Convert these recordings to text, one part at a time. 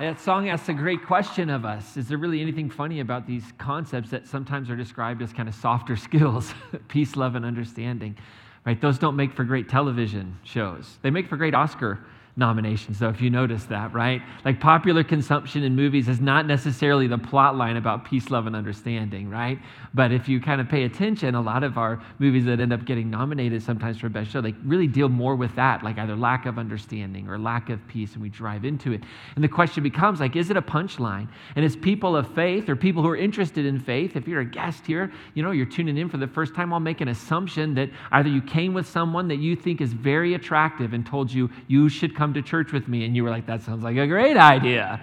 That song asks a great question of us. Is there really anything funny about these concepts that sometimes are described as kind of softer skills? Peace, love, and understanding. Right? Those don't make for great television shows. They make for great Oscar nominations, though, if you notice that, right? Like popular consumption in movies is not necessarily the plot line about peace, love, and understanding, right? But if you kind of pay attention, a lot of our movies that end up getting nominated sometimes for Best Show, they really deal more with that, like either lack of understanding or lack of peace, and we drive into it. And the question becomes like, is it a punchline? And as people of faith or people who are interested in faith, if you're a guest here, you know, you're tuning in for the first time, I'll make an assumption that either you came with someone that you think is very attractive and told you you should come to church with me, and you were like, that sounds like a great idea.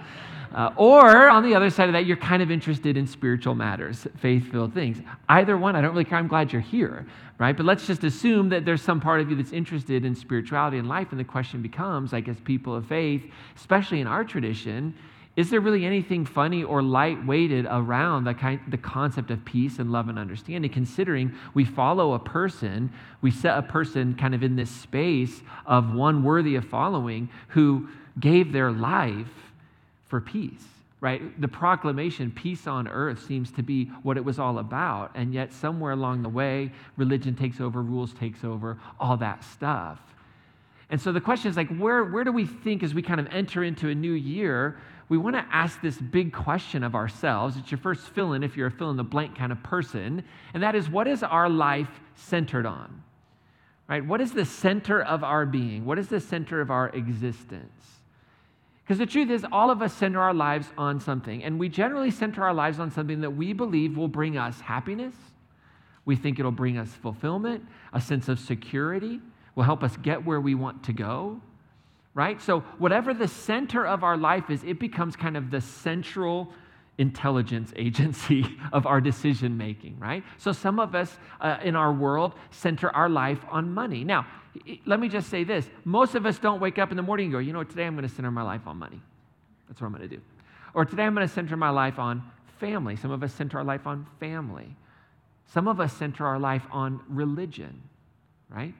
Uh, or on the other side of that, you're kind of interested in spiritual matters, faith filled things. Either one, I don't really care. I'm glad you're here, right? But let's just assume that there's some part of you that's interested in spirituality and life. And the question becomes, like, as people of faith, especially in our tradition, is there really anything funny or light-weighted around the, kind, the concept of peace and love and understanding, considering we follow a person, we set a person kind of in this space of one worthy of following who gave their life for peace? right? The proclamation, peace on earth, seems to be what it was all about. And yet, somewhere along the way, religion takes over, rules takes over, all that stuff. And so the question is like, where, where do we think as we kind of enter into a new year, we want to ask this big question of ourselves. It's your first fill in if you're a fill in the blank kind of person. And that is, what is our life centered on? Right? What is the center of our being? What is the center of our existence? Because the truth is, all of us center our lives on something. And we generally center our lives on something that we believe will bring us happiness. We think it'll bring us fulfillment, a sense of security, will help us get where we want to go right? So, whatever the center of our life is, it becomes kind of the central intelligence agency of our decision making, right? So, some of us uh, in our world center our life on money. Now, let me just say this most of us don't wake up in the morning and go, you know today I'm going to center my life on money. That's what I'm going to do. Or today I'm going to center my life on family. Some of us center our life on family. Some of us center our life on religion, right?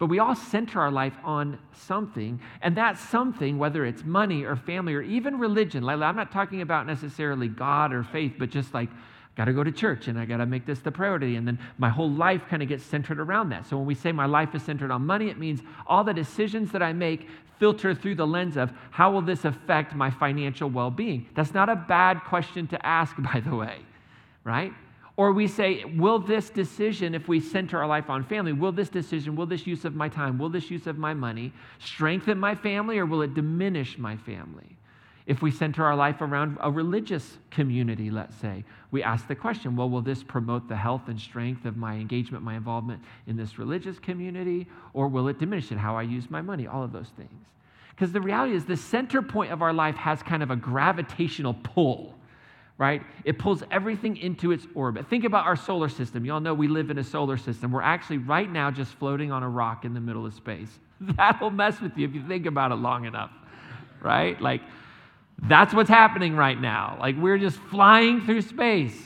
But we all center our life on something, and that something, whether it's money or family or even religion, like, I'm not talking about necessarily God or faith, but just like, I got to go to church and I got to make this the priority. And then my whole life kind of gets centered around that. So when we say my life is centered on money, it means all the decisions that I make filter through the lens of how will this affect my financial well being? That's not a bad question to ask, by the way, right? Or we say, will this decision, if we center our life on family, will this decision, will this use of my time, will this use of my money strengthen my family or will it diminish my family? If we center our life around a religious community, let's say, we ask the question well, will this promote the health and strength of my engagement, my involvement in this religious community, or will it diminish it, how I use my money, all of those things? Because the reality is, the center point of our life has kind of a gravitational pull right? It pulls everything into its orbit. Think about our solar system. You all know we live in a solar system. We're actually right now just floating on a rock in the middle of space. That'll mess with you if you think about it long enough, right? Like, that's what's happening right now. Like, we're just flying through space.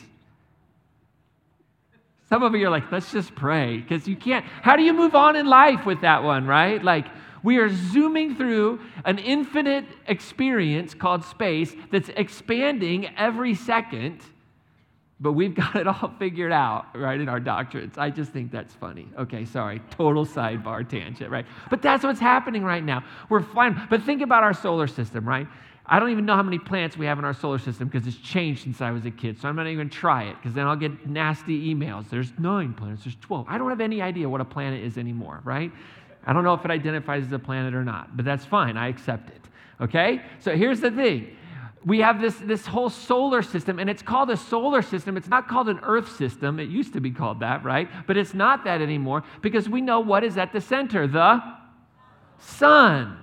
Some of you are like, let's just pray, because you can't. How do you move on in life with that one, right? Like, we are zooming through an infinite experience called space that's expanding every second, but we've got it all figured out, right, in our doctrines. I just think that's funny. Okay, sorry, total sidebar tangent, right? But that's what's happening right now. We're flying. But think about our solar system, right? I don't even know how many planets we have in our solar system because it's changed since I was a kid. So I'm not even going to try it because then I'll get nasty emails. There's nine planets, there's 12. I don't have any idea what a planet is anymore, right? I don't know if it identifies as a planet or not, but that's fine. I accept it. Okay? So here's the thing we have this, this whole solar system, and it's called a solar system. It's not called an Earth system. It used to be called that, right? But it's not that anymore because we know what is at the center the sun.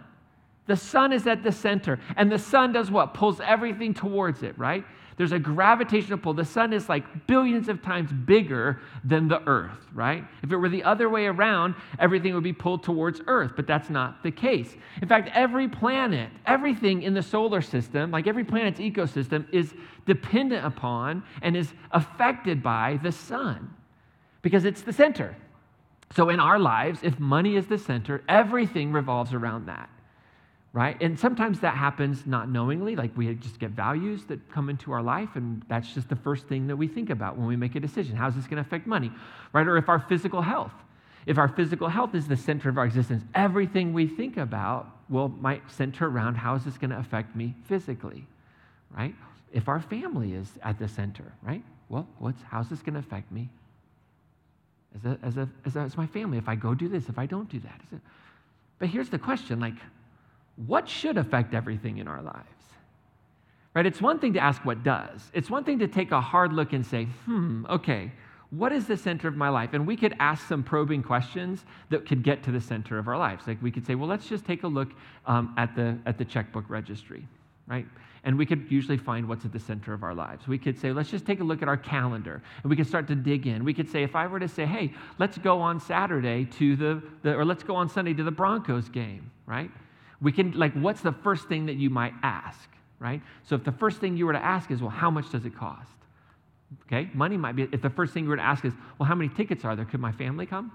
The sun is at the center. And the sun does what? Pulls everything towards it, right? There's a gravitational pull. The sun is like billions of times bigger than the earth, right? If it were the other way around, everything would be pulled towards earth, but that's not the case. In fact, every planet, everything in the solar system, like every planet's ecosystem, is dependent upon and is affected by the sun because it's the center. So in our lives, if money is the center, everything revolves around that. Right? And sometimes that happens not knowingly, like we just get values that come into our life, and that's just the first thing that we think about when we make a decision. How's this going to affect money, right? Or if our physical health, if our physical health is the center of our existence, everything we think about will might center around how is this going to affect me physically, right? If our family is at the center, right? Well, what's how's this going to affect me as a, as a, as a, as my family? If I go do this, if I don't do that, but here's the question: like what should affect everything in our lives? Right? It's one thing to ask what does. It's one thing to take a hard look and say, hmm, okay, what is the center of my life? And we could ask some probing questions that could get to the center of our lives. Like we could say, well, let's just take a look um, at, the, at the checkbook registry, right? And we could usually find what's at the center of our lives. We could say, let's just take a look at our calendar. And we could start to dig in. We could say, if I were to say, hey, let's go on Saturday to the, the or let's go on Sunday to the Broncos game, right? We can, like, what's the first thing that you might ask, right? So if the first thing you were to ask is, well, how much does it cost? Okay, money might be, if the first thing you were to ask is, well, how many tickets are there? Could my family come?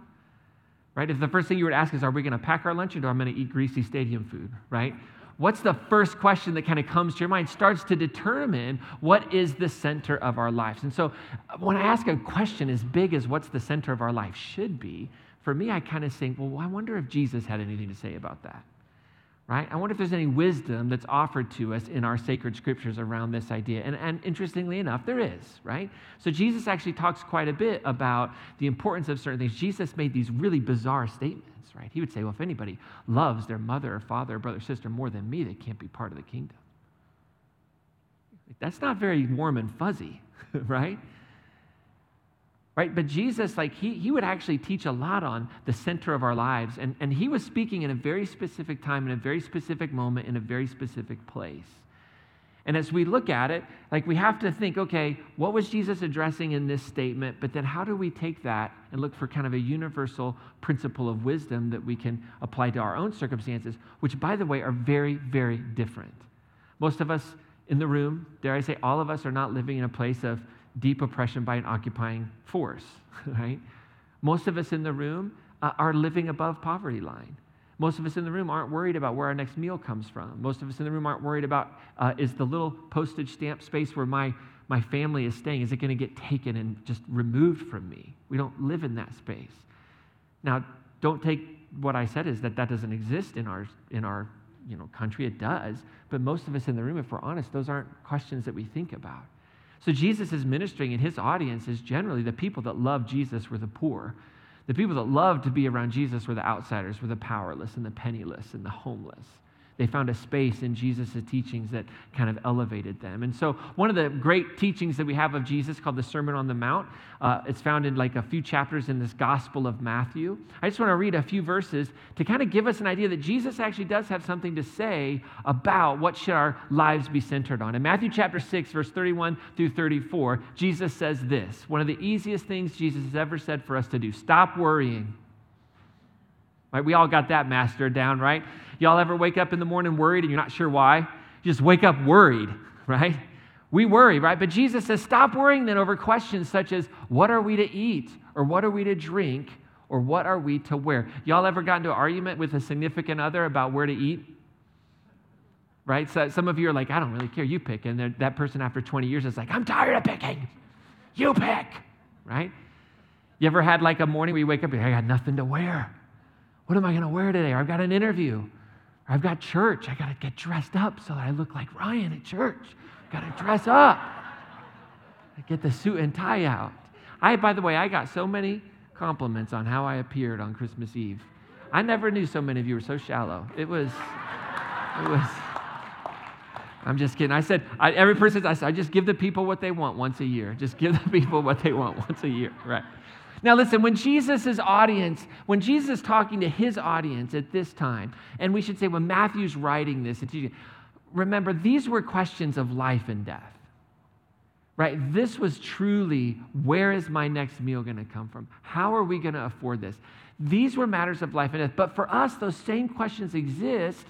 Right? If the first thing you were to ask is, are we going to pack our lunch or do I'm going to eat greasy stadium food, right? What's the first question that kind of comes to your mind? Starts to determine what is the center of our lives. And so uh, when I ask a question as big as what's the center of our life should be, for me, I kind of think, well, I wonder if Jesus had anything to say about that right? I wonder if there's any wisdom that's offered to us in our sacred scriptures around this idea. And, and interestingly enough, there is, right? So Jesus actually talks quite a bit about the importance of certain things. Jesus made these really bizarre statements, right? He would say, well, if anybody loves their mother or father or brother or sister more than me, they can't be part of the kingdom. That's not very warm and fuzzy, right? Right? But jesus like he, he would actually teach a lot on the center of our lives. And, and he was speaking in a very specific time in a very specific moment in a very specific place. And as we look at it like we have to think okay what was jesus addressing in this statement? But then how do we take that and look for kind of a universal principle of wisdom that we can apply to our own circumstances which by the way are very very different? Most of us in the room dare i say all of us are not living in a place of deep oppression by an occupying force, right? Most of us in the room uh, are living above poverty line. Most of us in the room aren't worried about where our next meal comes from. Most of us in the room aren't worried about uh, is the little postage stamp space where my, my family is staying, is it going to get taken and just removed from me? We don't live in that space. Now, don't take what I said is that that doesn't exist in our, in our you know, country. It does. But most of us in the room, if we're honest, those aren't questions that we think about. So Jesus is ministering, and his audience is generally the people that love Jesus were the poor. The people that loved to be around Jesus were the outsiders, were the powerless and the penniless and the homeless. They found a space in Jesus' teachings that kind of elevated them. And so, one of the great teachings that we have of Jesus called the Sermon on the Mount, uh, it's found in like a few chapters in this Gospel of Matthew. I just want to read a few verses to kind of give us an idea that Jesus actually does have something to say about what should our lives be centered on. In Matthew chapter 6, verse 31 through 34, Jesus says this one of the easiest things Jesus has ever said for us to do stop worrying. Right? We all got that mastered down, right? Y'all ever wake up in the morning worried and you're not sure why? You just wake up worried, right? We worry, right? But Jesus says, stop worrying then over questions such as what are we to eat or what are we to drink or what are we to wear? Y'all ever got into an argument with a significant other about where to eat? Right? So some of you are like, I don't really care, you pick. And that person after 20 years is like, I'm tired of picking. You pick, right? You ever had like a morning where you wake up and I got nothing to wear? What am I going to wear today? Or I've got an interview. Or I've got church. I got to get dressed up so that I look like Ryan at church. Got to dress up. Get the suit and tie out. I, by the way, I got so many compliments on how I appeared on Christmas Eve. I never knew so many of you were so shallow. It was, it was. I'm just kidding. I said, I, every person, I said, I just give the people what they want once a year. Just give the people what they want once a year, right? Now, listen, when Jesus' audience, when Jesus is talking to his audience at this time, and we should say when Matthew's writing this, remember, these were questions of life and death. Right? This was truly where is my next meal going to come from? How are we going to afford this? These were matters of life and death. But for us, those same questions exist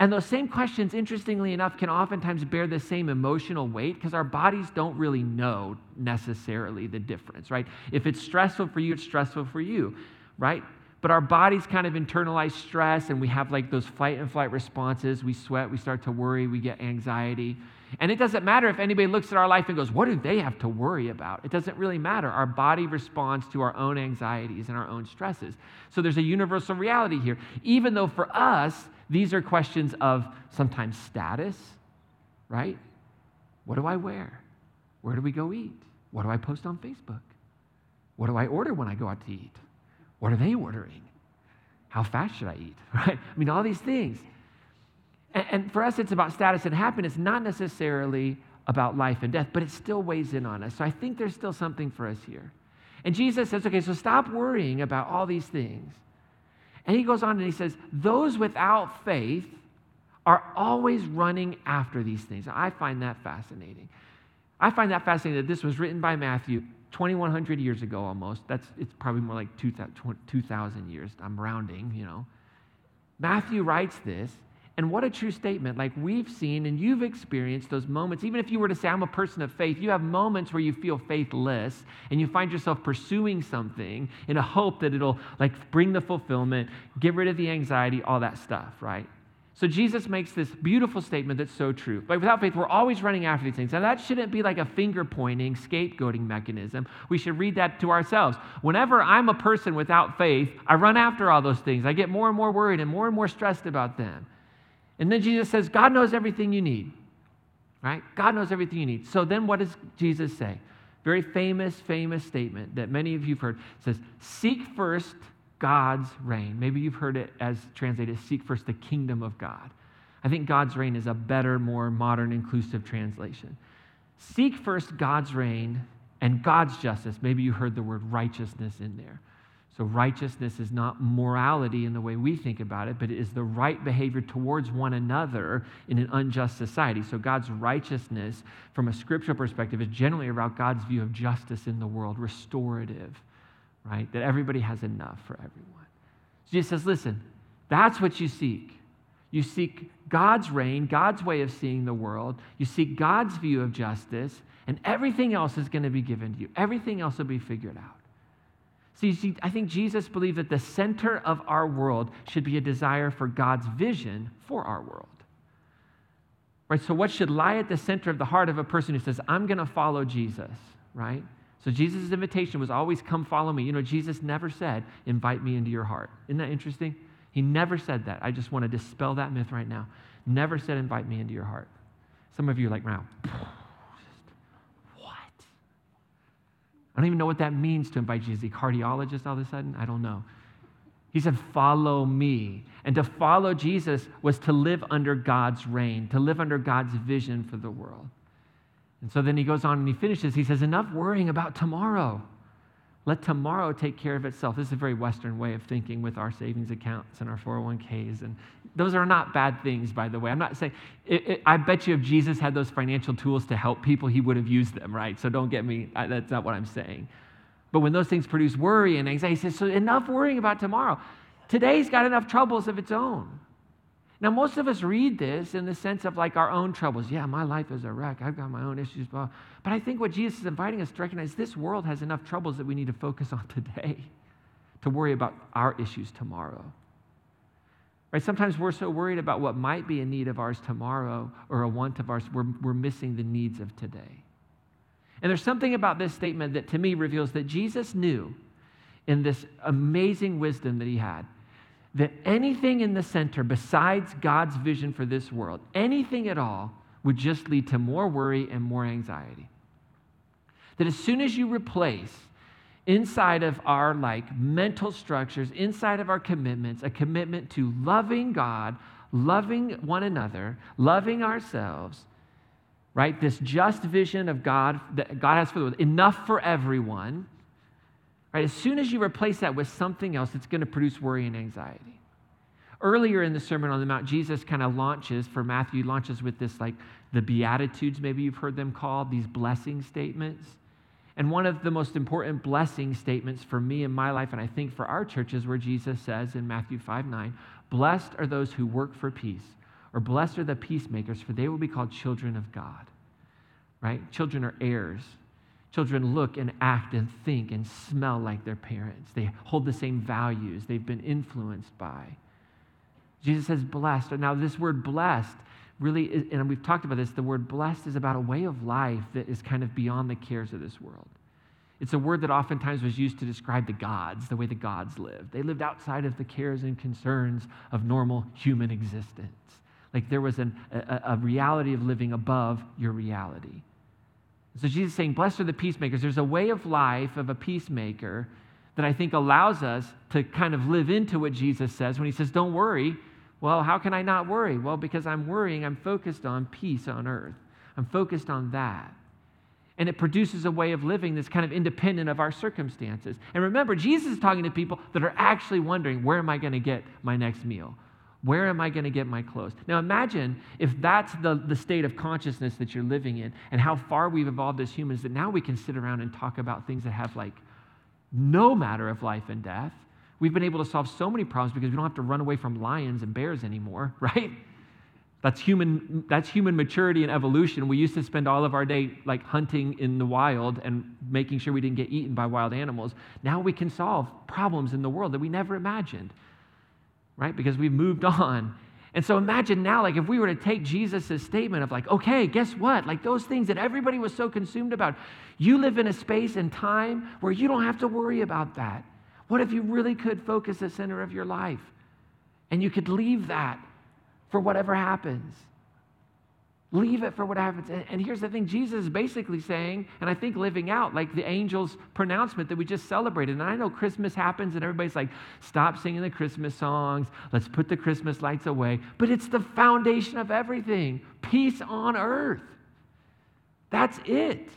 and those same questions, interestingly enough, can oftentimes bear the same emotional weight because our bodies don't really know necessarily the difference, right? If it's stressful for you, it's stressful for you, right? but our bodies kind of internalize stress and we have like those fight and flight responses. We sweat, we start to worry, we get anxiety. And it doesn't matter if anybody looks at our life and goes, What do they have to worry about? It doesn't really matter. Our body responds to our own anxieties and our own stresses. So there's a universal reality here. Even though for us, these are questions of sometimes status, right? What do I wear? Where do we go eat? What do I post on Facebook? What do I order when I go out to eat? What are they ordering? How fast should I eat? Right? I mean, all these things. And, and for us, it's about status and happiness, not necessarily about life and death, but it still weighs in on us. So I think there's still something for us here. And Jesus says, okay, so stop worrying about all these things. And he goes on and he says, those without faith are always running after these things. I find that fascinating. I find that fascinating that this was written by Matthew 2,100 years ago almost. That's, it's probably more like 2,000 years. I'm rounding, you know. Matthew writes this, and what a true statement. Like we've seen and you've experienced those moments. Even if you were to say, I'm a person of faith, you have moments where you feel faithless and you find yourself pursuing something in a hope that it'll like bring the fulfillment, get rid of the anxiety, all that stuff, right? So Jesus makes this beautiful statement that's so true. Like without faith, we're always running after these things. Now, that shouldn't be like a finger pointing, scapegoating mechanism. We should read that to ourselves. Whenever I'm a person without faith, I run after all those things. I get more and more worried and more and more stressed about them. And then Jesus says, God knows everything you need, right? God knows everything you need. So then what does Jesus say? Very famous, famous statement that many of you have heard. It says, Seek first God's reign. Maybe you've heard it as translated seek first the kingdom of God. I think God's reign is a better, more modern, inclusive translation. Seek first God's reign and God's justice. Maybe you heard the word righteousness in there. So, righteousness is not morality in the way we think about it, but it is the right behavior towards one another in an unjust society. So, God's righteousness, from a scriptural perspective, is generally about God's view of justice in the world, restorative right? That everybody has enough for everyone. So Jesus says, listen, that's what you seek. You seek God's reign, God's way of seeing the world. You seek God's view of justice, and everything else is going to be given to you. Everything else will be figured out. You see, I think Jesus believed that the center of our world should be a desire for God's vision for our world. Right? So what should lie at the center of the heart of a person who says, I'm going to follow Jesus, right? So Jesus' invitation was always come follow me. You know, Jesus never said, invite me into your heart. Isn't that interesting? He never said that. I just want to dispel that myth right now. Never said, invite me into your heart. Some of you are like, wow, what? I don't even know what that means to invite Jesus. A cardiologist all of a sudden? I don't know. He said, Follow me. And to follow Jesus was to live under God's reign, to live under God's vision for the world. And so then he goes on and he finishes. He says, Enough worrying about tomorrow. Let tomorrow take care of itself. This is a very Western way of thinking with our savings accounts and our 401ks. And those are not bad things, by the way. I'm not saying, it, it, I bet you if Jesus had those financial tools to help people, he would have used them, right? So don't get me, I, that's not what I'm saying. But when those things produce worry and anxiety, he says, so enough worrying about tomorrow. Today's got enough troubles of its own. Now, most of us read this in the sense of like our own troubles. Yeah, my life is a wreck. I've got my own issues. But I think what Jesus is inviting us to recognize this world has enough troubles that we need to focus on today to worry about our issues tomorrow. Right? Sometimes we're so worried about what might be a need of ours tomorrow or a want of ours, we're, we're missing the needs of today. And there's something about this statement that to me reveals that Jesus knew in this amazing wisdom that he had that anything in the center besides God's vision for this world, anything at all, would just lead to more worry and more anxiety. That as soon as you replace inside of our like mental structures, inside of our commitments, a commitment to loving God, loving one another, loving ourselves, right? This just vision of God that God has for the world, enough for everyone Right? As soon as you replace that with something else, it's going to produce worry and anxiety. Earlier in the Sermon on the Mount, Jesus kind of launches, for Matthew, launches with this like the Beatitudes, maybe you've heard them called, these blessing statements. And one of the most important blessing statements for me in my life, and I think for our church, is where Jesus says in Matthew 5 9, Blessed are those who work for peace, or blessed are the peacemakers, for they will be called children of God. Right? Children are heirs Children look and act and think and smell like their parents. They hold the same values they've been influenced by. Jesus says blessed. Now, this word blessed really, is, and we've talked about this, the word blessed is about a way of life that is kind of beyond the cares of this world. It's a word that oftentimes was used to describe the gods, the way the gods lived. They lived outside of the cares and concerns of normal human existence. Like there was an, a, a reality of living above your reality. So Jesus is saying, Blessed are the peacemakers. There's a way of life of a peacemaker that I think allows us to kind of live into what Jesus says when he says, Don't worry. Well, how can I not worry? Well, because I'm worrying, I'm focused on peace on earth. I'm focused on that. And it produces a way of living that's kind of independent of our circumstances. And remember, Jesus is talking to people that are actually wondering, where am I going to get my next meal? Where am I going to get my clothes? Now imagine if that's the, the state of consciousness that you're living in and how far we've evolved as humans that now we can sit around and talk about things that have like no matter of life and death. We've been able to solve so many problems because we don't have to run away from lions and bears anymore, right? That's human, that's human maturity and evolution. We used to spend all of our day like hunting in the wild and making sure we didn't get eaten by wild animals. Now we can solve problems in the world that we never imagined right? Because we've moved on. And so imagine now, like, if we were to take Jesus' statement of, like, okay, guess what? Like, those things that everybody was so consumed about, you live in a space and time where you don't have to worry about that. What if you really could focus the center of your life and you could leave that for whatever happens? Leave it for what happens. And here's the thing Jesus is basically saying, and I think living out like the angel's pronouncement that we just celebrated. And I know Christmas happens and everybody's like, stop singing the Christmas songs. Let's put the Christmas lights away. But it's the foundation of everything peace on earth. That's it.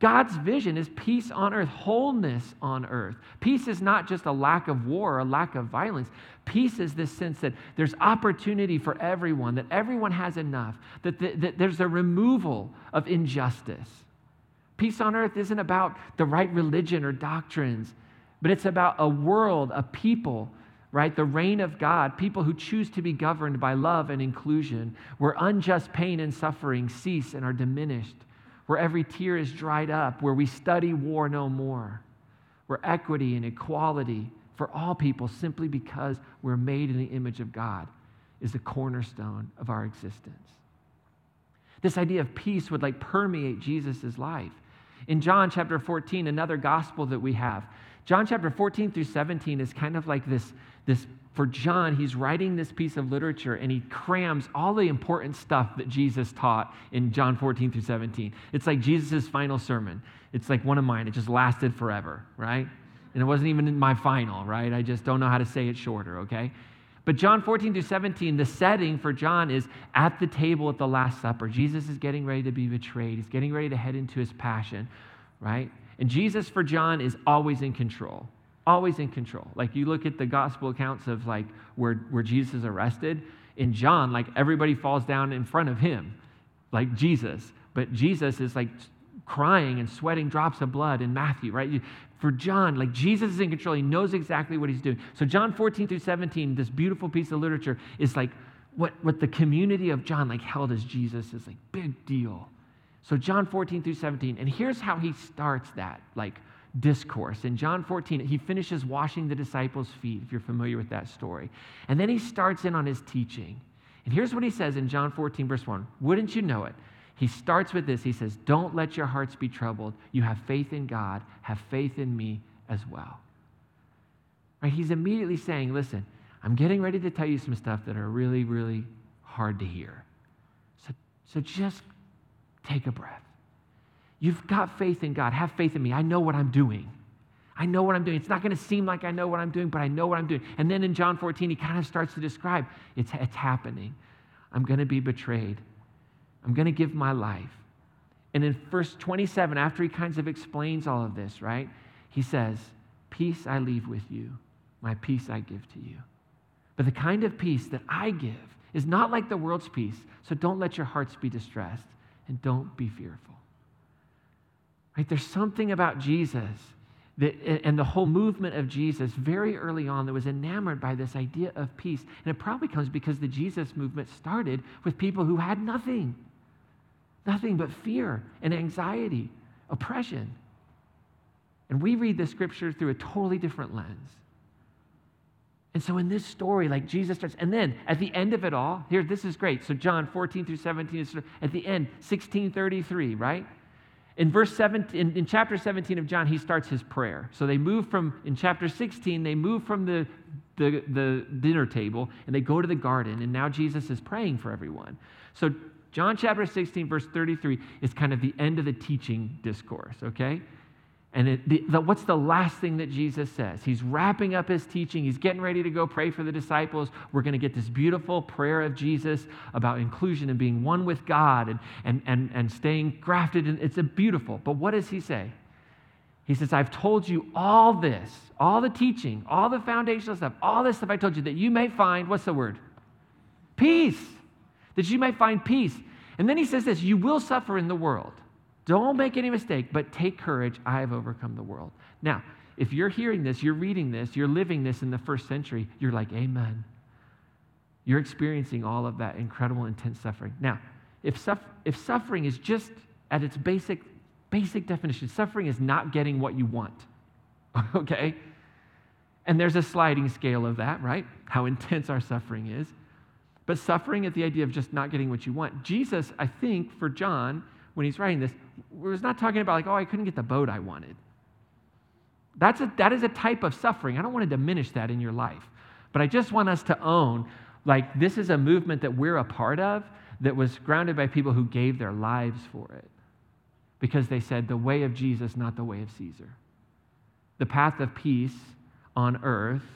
God's vision is peace on earth, wholeness on earth. Peace is not just a lack of war, a lack of violence. Peace is this sense that there's opportunity for everyone, that everyone has enough, that, the, that there's a removal of injustice. Peace on earth isn't about the right religion or doctrines, but it's about a world, a people, right? The reign of God, people who choose to be governed by love and inclusion, where unjust pain and suffering cease and are diminished where every tear is dried up, where we study war no more, where equity and equality for all people, simply because we're made in the image of God, is the cornerstone of our existence. This idea of peace would like permeate Jesus' life. In John chapter 14, another gospel that we have, John chapter 14 through 17 is kind of like this, this for John, he's writing this piece of literature and he crams all the important stuff that Jesus taught in John 14 through 17. It's like Jesus' final sermon. It's like one of mine. It just lasted forever, right? And it wasn't even my final, right? I just don't know how to say it shorter, okay? But John 14 through 17, the setting for John is at the table at the Last Supper. Jesus is getting ready to be betrayed. He's getting ready to head into his passion, right? And Jesus for John is always in control always in control. Like you look at the gospel accounts of like where, where Jesus is arrested, in John, like everybody falls down in front of him, like Jesus. But Jesus is like crying and sweating drops of blood in Matthew, right? For John, like Jesus is in control. He knows exactly what he's doing. So, John 14 through 17, this beautiful piece of literature is like what, what the community of John like held as Jesus is like big deal. So, John 14 through 17, and here's how he starts that like discourse. In John 14, he finishes washing the disciples' feet, if you're familiar with that story. And then he starts in on his teaching. And here's what he says in John 14, verse 1 Wouldn't you know it? He starts with this. He says, Don't let your hearts be troubled. You have faith in God, have faith in me as well. Right? He's immediately saying, Listen, I'm getting ready to tell you some stuff that are really, really hard to hear. So, so just take a breath. You've got faith in God. Have faith in me. I know what I'm doing. I know what I'm doing. It's not going to seem like I know what I'm doing, but I know what I'm doing. And then in John 14, he kind of starts to describe it's, it's happening. I'm going to be betrayed. I'm going to give my life. And in verse 27, after he kind of explains all of this, right, he says, Peace I leave with you, my peace I give to you. But the kind of peace that I give is not like the world's peace. So don't let your hearts be distressed and don't be fearful. Right? There's something about Jesus that, and the whole movement of Jesus very early on that was enamored by this idea of peace. And it probably comes because the Jesus movement started with people who had nothing, nothing but fear and anxiety, oppression. And we read the scripture through a totally different lens. And so in this story, like Jesus starts, and then at the end of it all, here, this is great. So John 14 through 17, is at the end, 1633, right? In verse 17, in, in, chapter 17 of John, he starts his prayer. So they move from, in chapter 16, they move from the, the, the dinner table and they go to the garden, and now Jesus is praying for everyone. So John chapter 16, verse 33 is kind of the end of the teaching discourse, okay? And it, the, the, what's the last thing that Jesus says? He's wrapping up his teaching. He's getting ready to go pray for the disciples. We're going to get this beautiful prayer of Jesus about inclusion and being one with God and, and, and, and staying grafted. And it's a beautiful. But what does he say? He says, I've told you all this, all the teaching, all the foundational stuff, all this stuff I told you that you may find, what's the word? Peace. That you may find peace. And then he says this you will suffer in the world. Don't make any mistake, but take courage. I have overcome the world. Now, if you're hearing this, you're reading this, you're living this in the first century, you're like, Amen. You're experiencing all of that incredible, intense suffering. Now, if, suff- if suffering is just at its basic, basic definition, suffering is not getting what you want, okay? And there's a sliding scale of that, right? How intense our suffering is. But suffering at the idea of just not getting what you want. Jesus, I think, for John, when he's writing this, was not talking about like, oh, I couldn't get the boat I wanted. That's a, that is a type of suffering. I don't want to diminish that in your life. But I just want us to own, like, this is a movement that we're a part of that was grounded by people who gave their lives for it. Because they said, the way of Jesus, not the way of Caesar. The path of peace on earth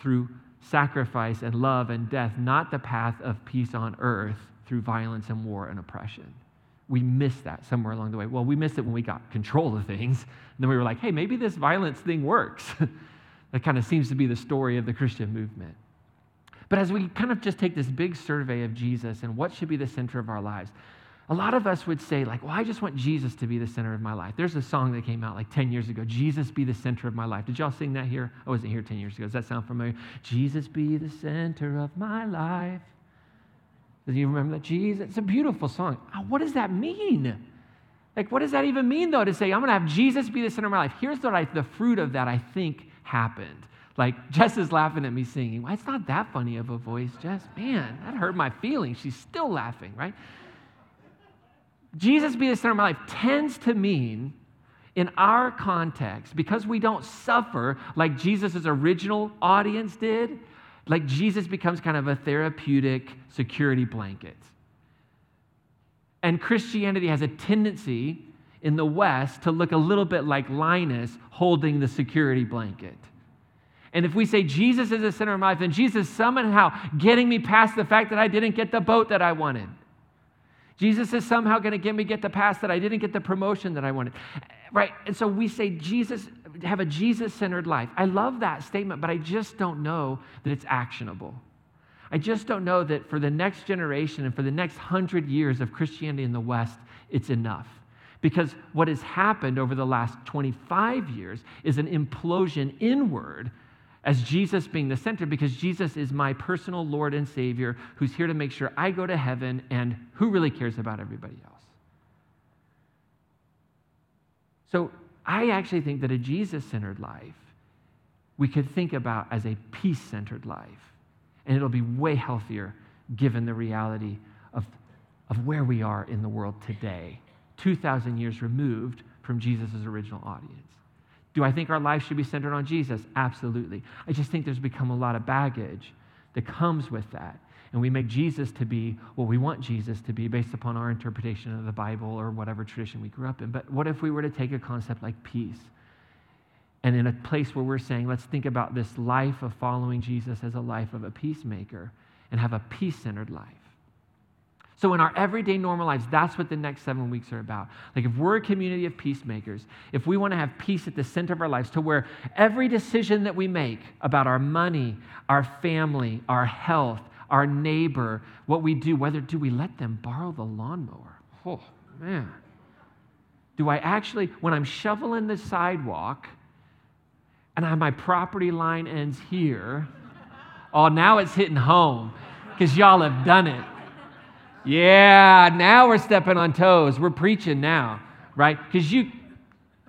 through sacrifice and love and death, not the path of peace on earth through violence and war and oppression we missed that somewhere along the way. Well, we missed it when we got control of things. And then we were like, hey, maybe this violence thing works. that kind of seems to be the story of the Christian movement. But as we kind of just take this big survey of Jesus and what should be the center of our lives, a lot of us would say, like, well, I just want Jesus to be the center of my life. There's a song that came out like 10 years ago, Jesus be the center of my life. Did y'all sing that here? I wasn't here 10 years ago. Does that sound familiar? Jesus be the center of my life. Do you remember that? Jesus, it's a beautiful song. Uh, what does that mean? Like, what does that even mean, though, to say, I'm going to have Jesus be the center of my life? Here's what I, the fruit of that I think happened. Like, Jess is laughing at me singing. Well, it's not that funny of a voice, Jess. Man, that hurt my feelings. She's still laughing, right? Jesus be the center of my life tends to mean, in our context, because we don't suffer like Jesus' original audience did, like Jesus becomes kind of a therapeutic security blanket. And Christianity has a tendency in the West to look a little bit like Linus holding the security blanket. And if we say Jesus is the center of my life, then Jesus somehow getting me past the fact that I didn't get the boat that I wanted. Jesus is somehow going to get me get the pass that I didn't get the promotion that I wanted. Right? And so we say Jesus have a Jesus centered life. I love that statement, but I just don't know that it's actionable. I just don't know that for the next generation and for the next hundred years of Christianity in the West, it's enough. Because what has happened over the last 25 years is an implosion inward as Jesus being the center, because Jesus is my personal Lord and Savior who's here to make sure I go to heaven, and who really cares about everybody else? So I actually think that a Jesus centered life we could think about as a peace centered life. And it'll be way healthier given the reality of, of where we are in the world today, 2,000 years removed from Jesus' original audience. Do I think our life should be centered on Jesus? Absolutely. I just think there's become a lot of baggage that comes with that and we make Jesus to be what we want Jesus to be based upon our interpretation of the Bible or whatever tradition we grew up in. But what if we were to take a concept like peace? And in a place where we're saying, let's think about this life of following Jesus as a life of a peacemaker and have a peace centered life. So, in our everyday normal lives, that's what the next seven weeks are about. Like, if we're a community of peacemakers, if we want to have peace at the center of our lives, to where every decision that we make about our money, our family, our health, our neighbor, what we do, whether do we let them borrow the lawnmower? Oh, man. Do I actually, when I'm shoveling the sidewalk and I, my property line ends here, oh, now it's hitting home because y'all have done it. Yeah, now we're stepping on toes. We're preaching now, right? Because you,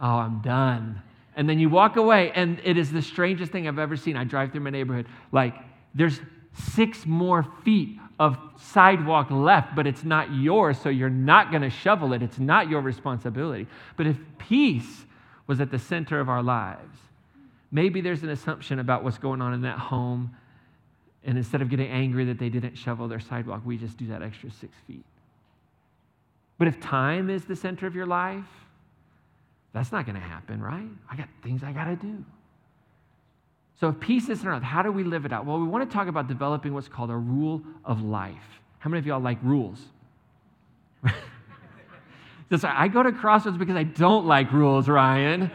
Oh, I'm done. And then you walk away, and it is the strangest thing I've ever seen. I drive through my neighborhood. Like, there's six more feet of sidewalk left, but it's not yours, so you're not going to shovel it. It's not your responsibility. But if peace was at the center of our lives, maybe there's an assumption about what's going on in that home. And instead of getting angry that they didn't shovel their sidewalk, we just do that extra six feet. But if time is the center of your life, that's not going to happen, right? I got things I got to do. So if peace is on earth, how do we live it out? Well, we want to talk about developing what's called a rule of life. How many of y'all like rules? I go to Crossroads because I don't like rules, Ryan.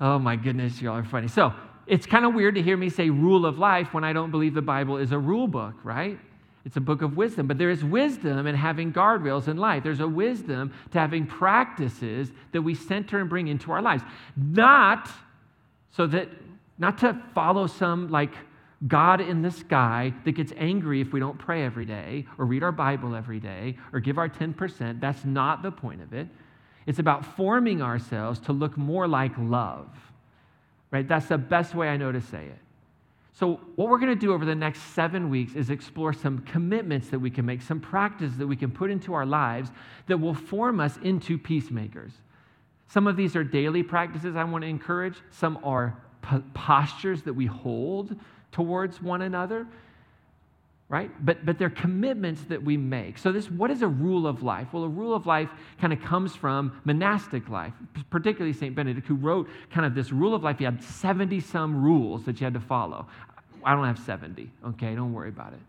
Oh my goodness, y'all are funny. So it's kind of weird to hear me say rule of life when I don't believe the Bible is a rule book, right? It's a book of wisdom, but there is wisdom in having guardrails in life. There's a wisdom to having practices that we center and bring into our lives. Not so that, not to follow some like God in the sky that gets angry if we don't pray every day or read our Bible every day or give our 10%. That's not the point of it. It's about forming ourselves to look more like love, right? That's the best way I know to say it. So, what we're going to do over the next seven weeks is explore some commitments that we can make, some practices that we can put into our lives that will form us into peacemakers. Some of these are daily practices I want to encourage, some are postures that we hold towards one another right but but they're commitments that we make so this what is a rule of life well a rule of life kind of comes from monastic life particularly st benedict who wrote kind of this rule of life he had 70 some rules that you had to follow I don't have 70, okay? Don't worry about it.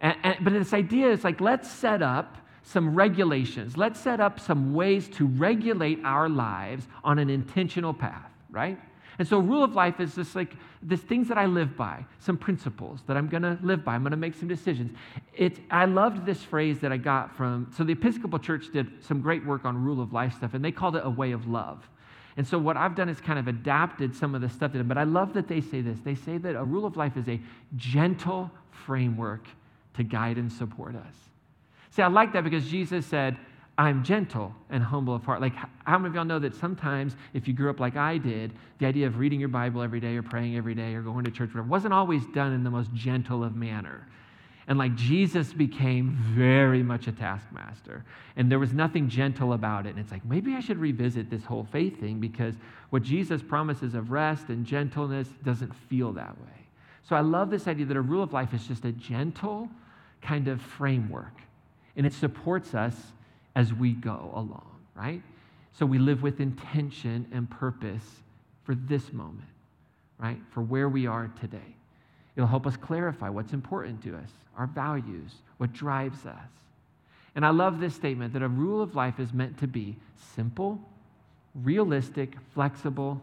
And, and, but this idea is like, let's set up some regulations. Let's set up some ways to regulate our lives on an intentional path, right? And so, rule of life is just like this things that I live by, some principles that I'm going to live by. I'm going to make some decisions. It's, I loved this phrase that I got from, so the Episcopal Church did some great work on rule of life stuff, and they called it a way of love. And so what I've done is kind of adapted some of the stuff to them. But I love that they say this. They say that a rule of life is a gentle framework to guide and support us. See, I like that because Jesus said, I'm gentle and humble of heart. Like, how many of y'all know that sometimes, if you grew up like I did, the idea of reading your Bible every day or praying every day or going to church whatever, wasn't always done in the most gentle of manner. And like Jesus became very much a taskmaster. And there was nothing gentle about it. And it's like, maybe I should revisit this whole faith thing because what Jesus promises of rest and gentleness doesn't feel that way. So I love this idea that a rule of life is just a gentle kind of framework. And it supports us as we go along, right? So we live with intention and purpose for this moment, right? For where we are today. It'll help us clarify what's important to us, our values, what drives us. And I love this statement that a rule of life is meant to be simple, realistic, flexible,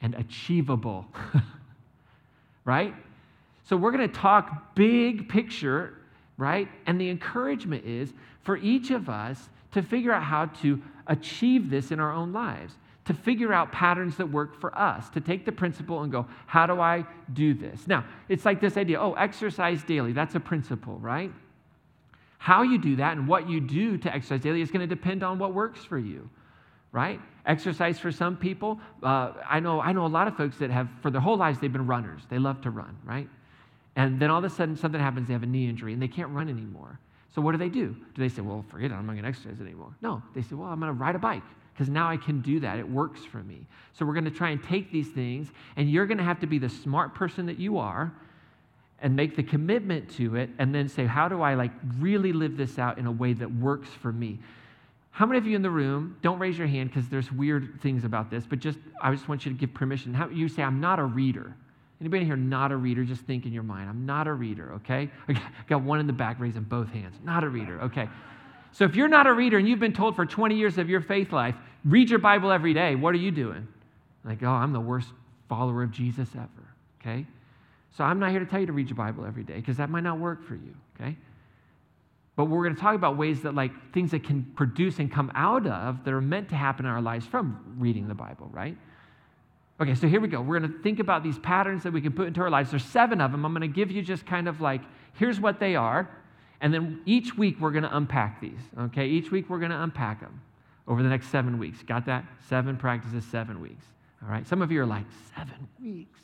and achievable. right? So we're going to talk big picture, right? And the encouragement is for each of us to figure out how to achieve this in our own lives to figure out patterns that work for us, to take the principle and go, how do I do this? Now, it's like this idea oh, exercise daily. That's a principle, right? How you do that and what you do to exercise daily is going to depend on what works for you, right? Exercise for some people, uh, I, know, I know a lot of folks that have, for their whole lives, they've been runners. They love to run, right? And then all of a sudden, something happens, they have a knee injury, and they can't run anymore. So what do they do? Do they say, well, forget it, I'm not going to exercise anymore? No, they say, well, I'm going to ride a bike because now I can do that. It works for me. So we're going to try and take these things, and you're going to have to be the smart person that you are and make the commitment to it and then say how do i like really live this out in a way that works for me how many of you in the room don't raise your hand because there's weird things about this but just i just want you to give permission how you say i'm not a reader anybody here not a reader just think in your mind i'm not a reader okay i got one in the back raising both hands not a reader okay so if you're not a reader and you've been told for 20 years of your faith life, read your Bible every day, what are you doing? Like, oh, I'm the worst follower of Jesus ever, okay? So I'm not here to tell you to read your Bible every day because that might not work for you, okay? But we're going to talk about ways that, like, things that can produce and come out of that are meant to happen in our lives from reading the Bible, right? Okay, so here we go. We're going to think about these patterns that we can put into our lives. There's seven of them. I'm going to give you just kind of like, here's what they are. And then each week we're going to unpack these, okay? Each week we're going to unpack them, over the next seven weeks. Got that? Seven practices, seven weeks. All right. Some of you are like, seven weeks?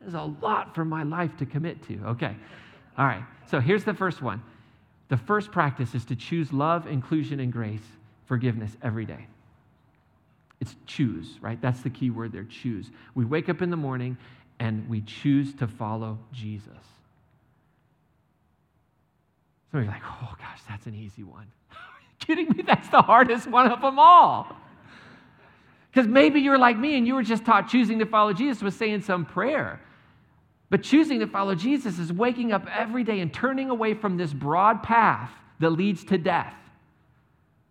There's a lot for my life to commit to. Okay. All right. So here's the first one. The first practice is to choose love, inclusion, and grace, forgiveness every day. It's choose, right? That's the key word there choose. We wake up in the morning and we choose to follow Jesus. Some of you are like, oh gosh, that's an easy one. kidding me? That's the hardest one of them all. Because maybe you're like me and you were just taught choosing to follow Jesus was saying some prayer. But choosing to follow Jesus is waking up every day and turning away from this broad path that leads to death.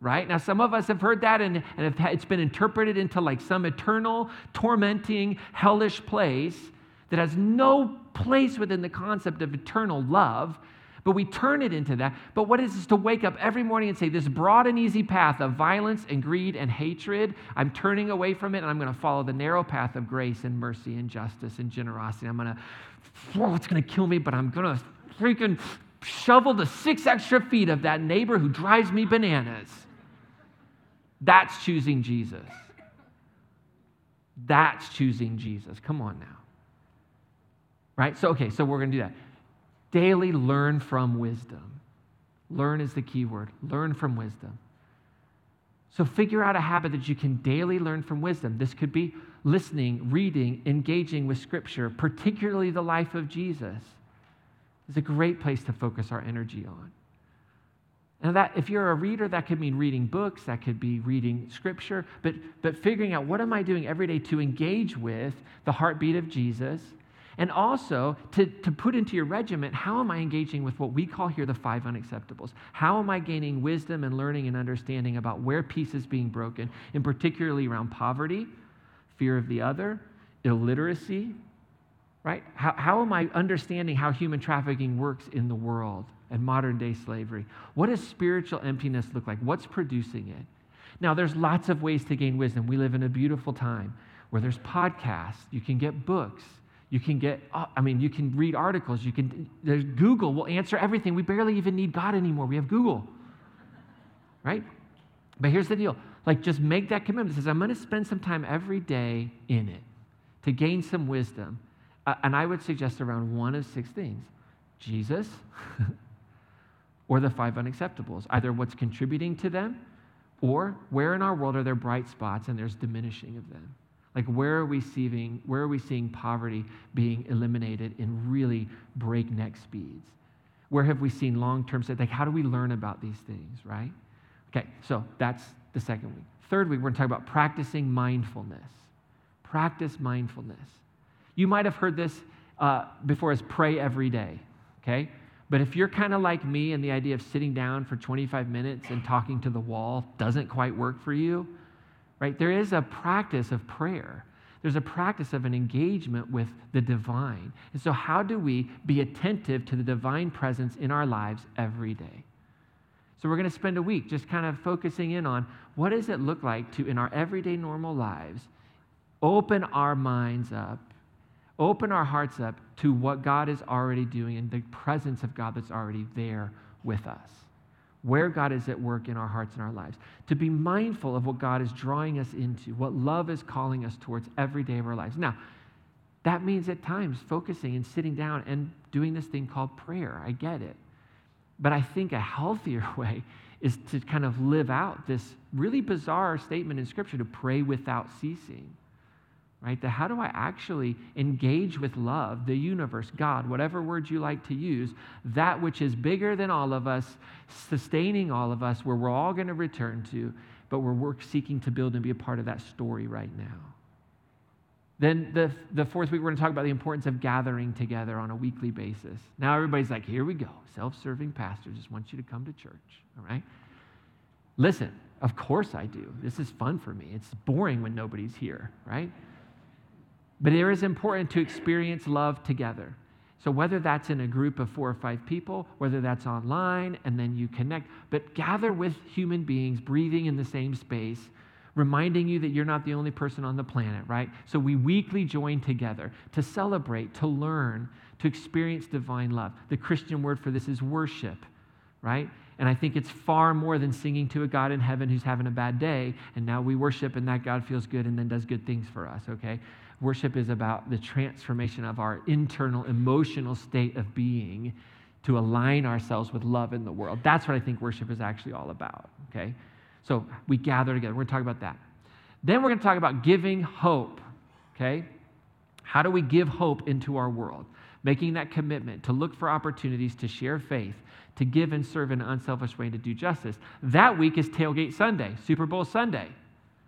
Right? Now, some of us have heard that and, and it's been interpreted into like some eternal, tormenting, hellish place that has no place within the concept of eternal love but we turn it into that. But what is this to wake up every morning and say, This broad and easy path of violence and greed and hatred, I'm turning away from it and I'm going to follow the narrow path of grace and mercy and justice and generosity. I'm going to, oh, it's going to kill me, but I'm going to freaking shovel the six extra feet of that neighbor who drives me bananas. That's choosing Jesus. That's choosing Jesus. Come on now. Right? So, okay, so we're going to do that. Daily learn from wisdom. Learn is the key word. Learn from wisdom. So figure out a habit that you can daily learn from wisdom. This could be listening, reading, engaging with Scripture, particularly the life of Jesus. It's a great place to focus our energy on. And that if you're a reader, that could mean reading books, that could be reading scripture, but, but figuring out what am I doing every day to engage with the heartbeat of Jesus and also to, to put into your regiment, how am I engaging with what we call here the five unacceptables? How am I gaining wisdom and learning and understanding about where peace is being broken, and particularly around poverty, fear of the other, illiteracy, right? How, how am I understanding how human trafficking works in the world and modern day slavery? What does spiritual emptiness look like? What's producing it? Now, there's lots of ways to gain wisdom. We live in a beautiful time where there's podcasts, you can get books you can get, uh, I mean, you can read articles. You can, there's Google will answer everything. We barely even need God anymore. We have Google, right? But here's the deal like, just make that commitment. It says, I'm going to spend some time every day in it to gain some wisdom. Uh, and I would suggest around one of six things Jesus or the five unacceptables, either what's contributing to them or where in our world are there bright spots and there's diminishing of them. Like where are we seeing where are we seeing poverty being eliminated in really breakneck speeds? Where have we seen long-term like how do we learn about these things, right? Okay, so that's the second week. Third week, we're going to talk about practicing mindfulness. Practice mindfulness. You might have heard this uh, before as pray every day, okay? But if you're kind of like me and the idea of sitting down for 25 minutes and talking to the wall doesn't quite work for you, right? There is a practice of prayer. There's a practice of an engagement with the divine. And so, how do we be attentive to the divine presence in our lives every day? So, we're going to spend a week just kind of focusing in on what does it look like to, in our everyday normal lives, open our minds up, open our hearts up to what God is already doing and the presence of God that's already there with us where God is at work in our hearts and our lives, to be mindful of what God is drawing us into, what love is calling us towards every day of our lives. Now, that means at times focusing and sitting down and doing this thing called prayer. I get it. But I think a healthier way is to kind of live out this really bizarre statement in Scripture to pray without ceasing right? The how do I actually engage with love, the universe, God, whatever word you like to use, that which is bigger than all of us, sustaining all of us, where we're all going to return to, but we're seeking to build and be a part of that story right now. Then the, the fourth week, we're going to talk about the importance of gathering together on a weekly basis. Now everybody's like, here we go. Self serving pastor just wants you to come to church, all right? Listen, of course I do. This is fun for me. It's boring when nobody's here, right? But it is important to experience love together. So, whether that's in a group of four or five people, whether that's online and then you connect, but gather with human beings breathing in the same space, reminding you that you're not the only person on the planet, right? So, we weekly join together to celebrate, to learn, to experience divine love. The Christian word for this is worship, right? And I think it's far more than singing to a God in heaven who's having a bad day, and now we worship and that God feels good and then does good things for us, okay? Worship is about the transformation of our internal emotional state of being to align ourselves with love in the world. That's what I think worship is actually all about, okay? So we gather together. We're going to talk about that. Then we're going to talk about giving hope, okay? How do we give hope into our world? Making that commitment to look for opportunities to share faith, to give and serve in an unselfish way, and to do justice. That week is Tailgate Sunday, Super Bowl Sunday.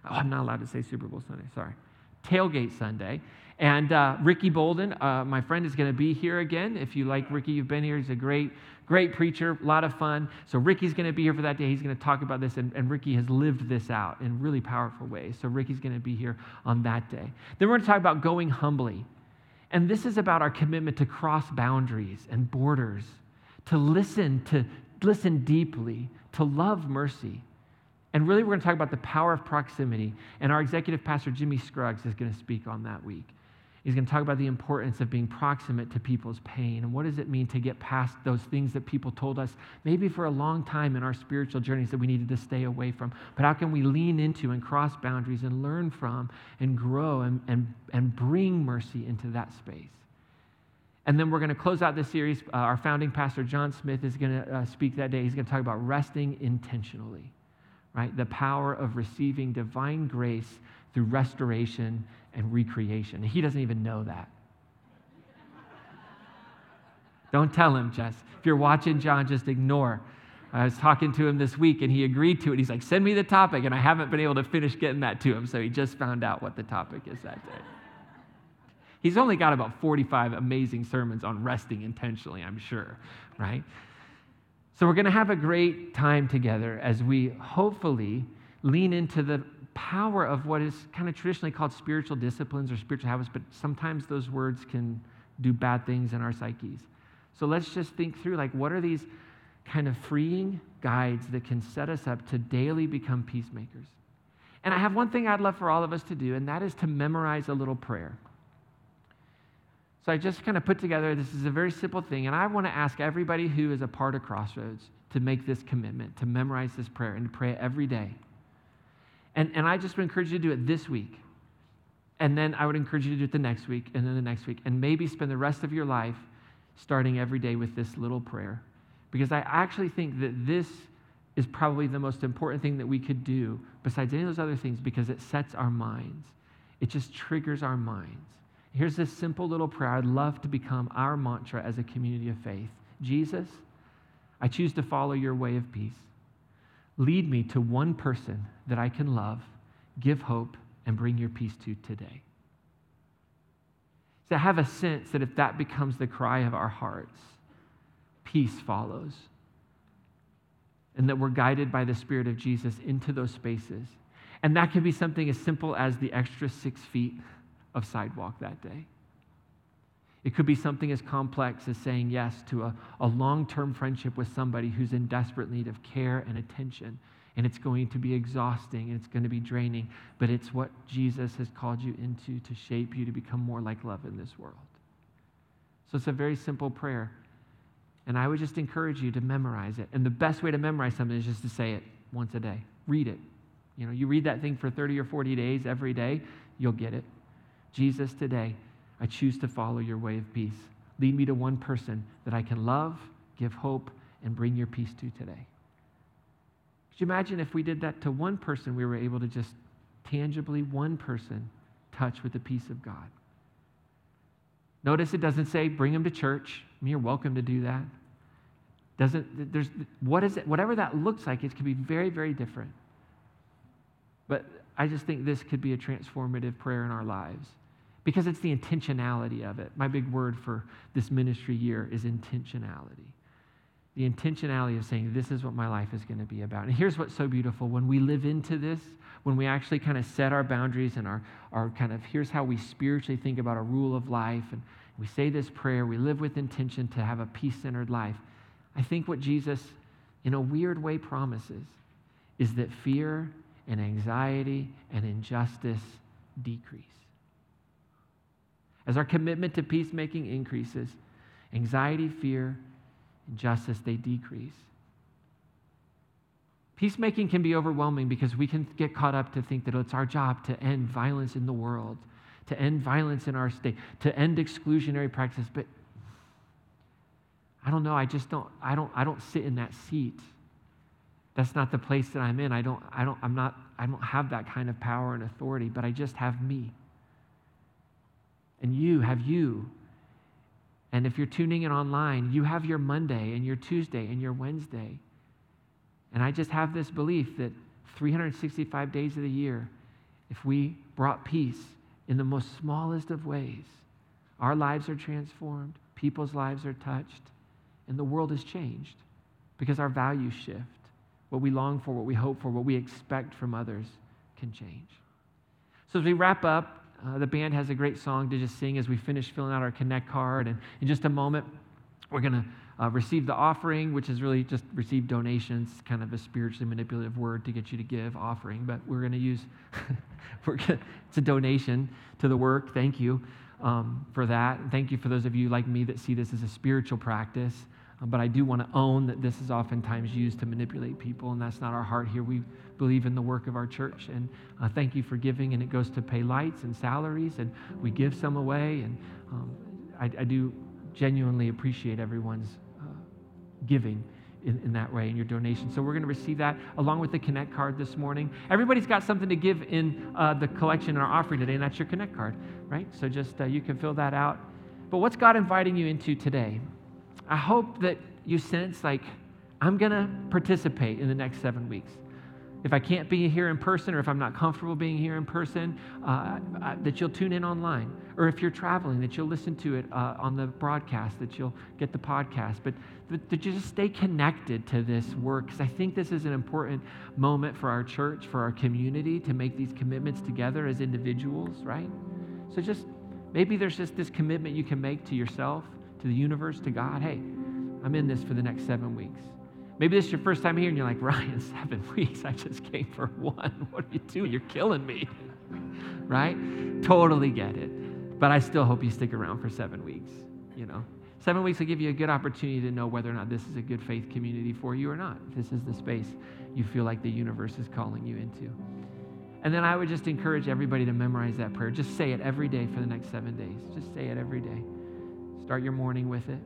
Oh, I'm not allowed to say Super Bowl Sunday, sorry. Tailgate Sunday. And uh, Ricky Bolden, uh, my friend, is going to be here again. If you like Ricky, you've been here. He's a great, great preacher, a lot of fun. So Ricky's going to be here for that day. He's going to talk about this, and, and Ricky has lived this out in really powerful ways. So Ricky's going to be here on that day. Then we're going to talk about going humbly. And this is about our commitment to cross boundaries and borders, to listen, to listen deeply, to love mercy. And really, we're going to talk about the power of proximity. And our executive pastor, Jimmy Scruggs, is going to speak on that week. He's going to talk about the importance of being proximate to people's pain and what does it mean to get past those things that people told us maybe for a long time in our spiritual journeys that we needed to stay away from. But how can we lean into and cross boundaries and learn from and grow and, and, and bring mercy into that space? And then we're going to close out this series. Uh, our founding pastor, John Smith, is going to uh, speak that day. He's going to talk about resting intentionally, right? The power of receiving divine grace through restoration and recreation. He doesn't even know that. Don't tell him, Jess. If you're watching John, just ignore. I was talking to him this week and he agreed to it. He's like, send me the topic. And I haven't been able to finish getting that to him. So he just found out what the topic is that day. He's only got about 45 amazing sermons on resting intentionally, I'm sure, right? So we're going to have a great time together as we hopefully lean into the power of what is kind of traditionally called spiritual disciplines or spiritual habits, but sometimes those words can do bad things in our psyches. So let's just think through like, what are these kind of freeing guides that can set us up to daily become peacemakers? And I have one thing I'd love for all of us to do, and that is to memorize a little prayer. So I just kind of put together this is a very simple thing, and I want to ask everybody who is a part of Crossroads to make this commitment, to memorize this prayer and to pray it every day. And, and I just would encourage you to do it this week. And then I would encourage you to do it the next week, and then the next week, and maybe spend the rest of your life starting every day with this little prayer. Because I actually think that this is probably the most important thing that we could do besides any of those other things because it sets our minds. It just triggers our minds. Here's this simple little prayer I'd love to become our mantra as a community of faith Jesus, I choose to follow your way of peace. Lead me to one person that I can love, give hope, and bring your peace to today. To have a sense that if that becomes the cry of our hearts, peace follows. And that we're guided by the Spirit of Jesus into those spaces. And that can be something as simple as the extra six feet of sidewalk that day. It could be something as complex as saying yes to a, a long term friendship with somebody who's in desperate need of care and attention. And it's going to be exhausting and it's going to be draining, but it's what Jesus has called you into to shape you to become more like love in this world. So it's a very simple prayer. And I would just encourage you to memorize it. And the best way to memorize something is just to say it once a day. Read it. You know, you read that thing for 30 or 40 days every day, you'll get it. Jesus today, I choose to follow your way of peace. Lead me to one person that I can love, give hope, and bring your peace to today. Could you imagine if we did that to one person, we were able to just tangibly, one person, touch with the peace of God? Notice it doesn't say bring them to church. I mean, you're welcome to do that. Doesn't there's what is it? Whatever that looks like, it can be very, very different. But I just think this could be a transformative prayer in our lives because it's the intentionality of it. My big word for this ministry year is intentionality. The intentionality of saying, this is what my life is going to be about. And here's what's so beautiful when we live into this, when we actually kind of set our boundaries and our, our kind of, here's how we spiritually think about a rule of life, and we say this prayer, we live with intention to have a peace centered life. I think what Jesus, in a weird way, promises is that fear and anxiety and injustice decrease. As our commitment to peacemaking increases, anxiety, fear, injustice, they decrease. Peacemaking can be overwhelming because we can get caught up to think that it's our job to end violence in the world, to end violence in our state, to end exclusionary practices. But I don't know, I just don't, I don't, I don't sit in that seat. That's not the place that I'm in. I don't, I don't, I'm not, I don't have that kind of power and authority, but I just have me. And you have you. And if you're tuning in online, you have your Monday and your Tuesday and your Wednesday. And I just have this belief that 365 days of the year, if we brought peace in the most smallest of ways, our lives are transformed, people's lives are touched, and the world is changed because our values shift. What we long for, what we hope for, what we expect from others can change. So as we wrap up, uh, the band has a great song to just sing as we finish filling out our Connect card. And in just a moment, we're going to uh, receive the offering, which is really just receive donations, kind of a spiritually manipulative word to get you to give offering. But we're going to use, we're gonna, it's a donation to the work. Thank you um, for that. Thank you for those of you like me that see this as a spiritual practice. But I do want to own that this is oftentimes used to manipulate people, and that's not our heart here. We believe in the work of our church, and uh, thank you for giving. And it goes to pay lights and salaries, and we give some away. And um, I, I, do genuinely appreciate everyone's uh, giving in, in, that way in your donation. So we're going to receive that along with the Connect card this morning. Everybody's got something to give in uh, the collection in our offering today, and that's your Connect card, right? So just uh, you can fill that out. But what's God inviting you into today? I hope that you sense like, I'm going to participate in the next seven weeks. If I can't be here in person or if I'm not comfortable being here in person, uh, that you'll tune in online. Or if you're traveling, that you'll listen to it uh, on the broadcast, that you'll get the podcast. But that you just stay connected to this work because I think this is an important moment for our church, for our community to make these commitments together as individuals, right? So just maybe there's just this commitment you can make to yourself to the universe, to God, hey, I'm in this for the next seven weeks. Maybe this is your first time here and you're like, Ryan, seven weeks. I just came for one. What are you doing? You're killing me. right? Totally get it. But I still hope you stick around for seven weeks. You know, seven weeks will give you a good opportunity to know whether or not this is a good faith community for you or not. This is the space you feel like the universe is calling you into. And then I would just encourage everybody to memorize that prayer. Just say it every day for the next seven days. Just say it every day. Start your morning with it.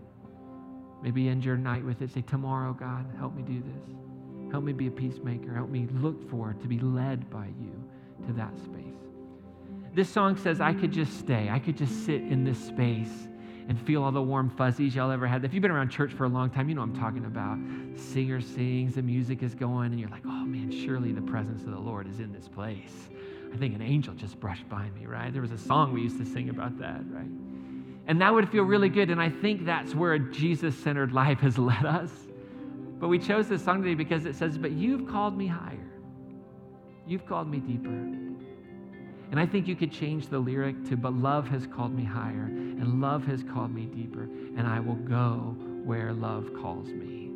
Maybe end your night with it. Say, Tomorrow, God, help me do this. Help me be a peacemaker. Help me look for, to be led by you to that space. This song says, I could just stay. I could just sit in this space and feel all the warm fuzzies y'all ever had. If you've been around church for a long time, you know I'm talking about. Singer sings, the music is going, and you're like, oh man, surely the presence of the Lord is in this place. I think an angel just brushed by me, right? There was a song we used to sing about that, right? And that would feel really good. And I think that's where a Jesus centered life has led us. But we chose this song today because it says, But you've called me higher. You've called me deeper. And I think you could change the lyric to, But love has called me higher, and love has called me deeper, and I will go where love calls me.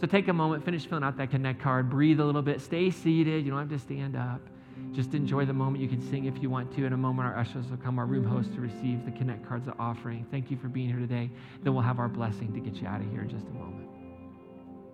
So take a moment, finish filling out that Connect card, breathe a little bit, stay seated. You don't have to stand up. Just enjoy the moment. You can sing if you want to. In a moment, our ushers will come, our room host, to receive the Connect cards of offering. Thank you for being here today. Then we'll have our blessing to get you out of here in just a moment.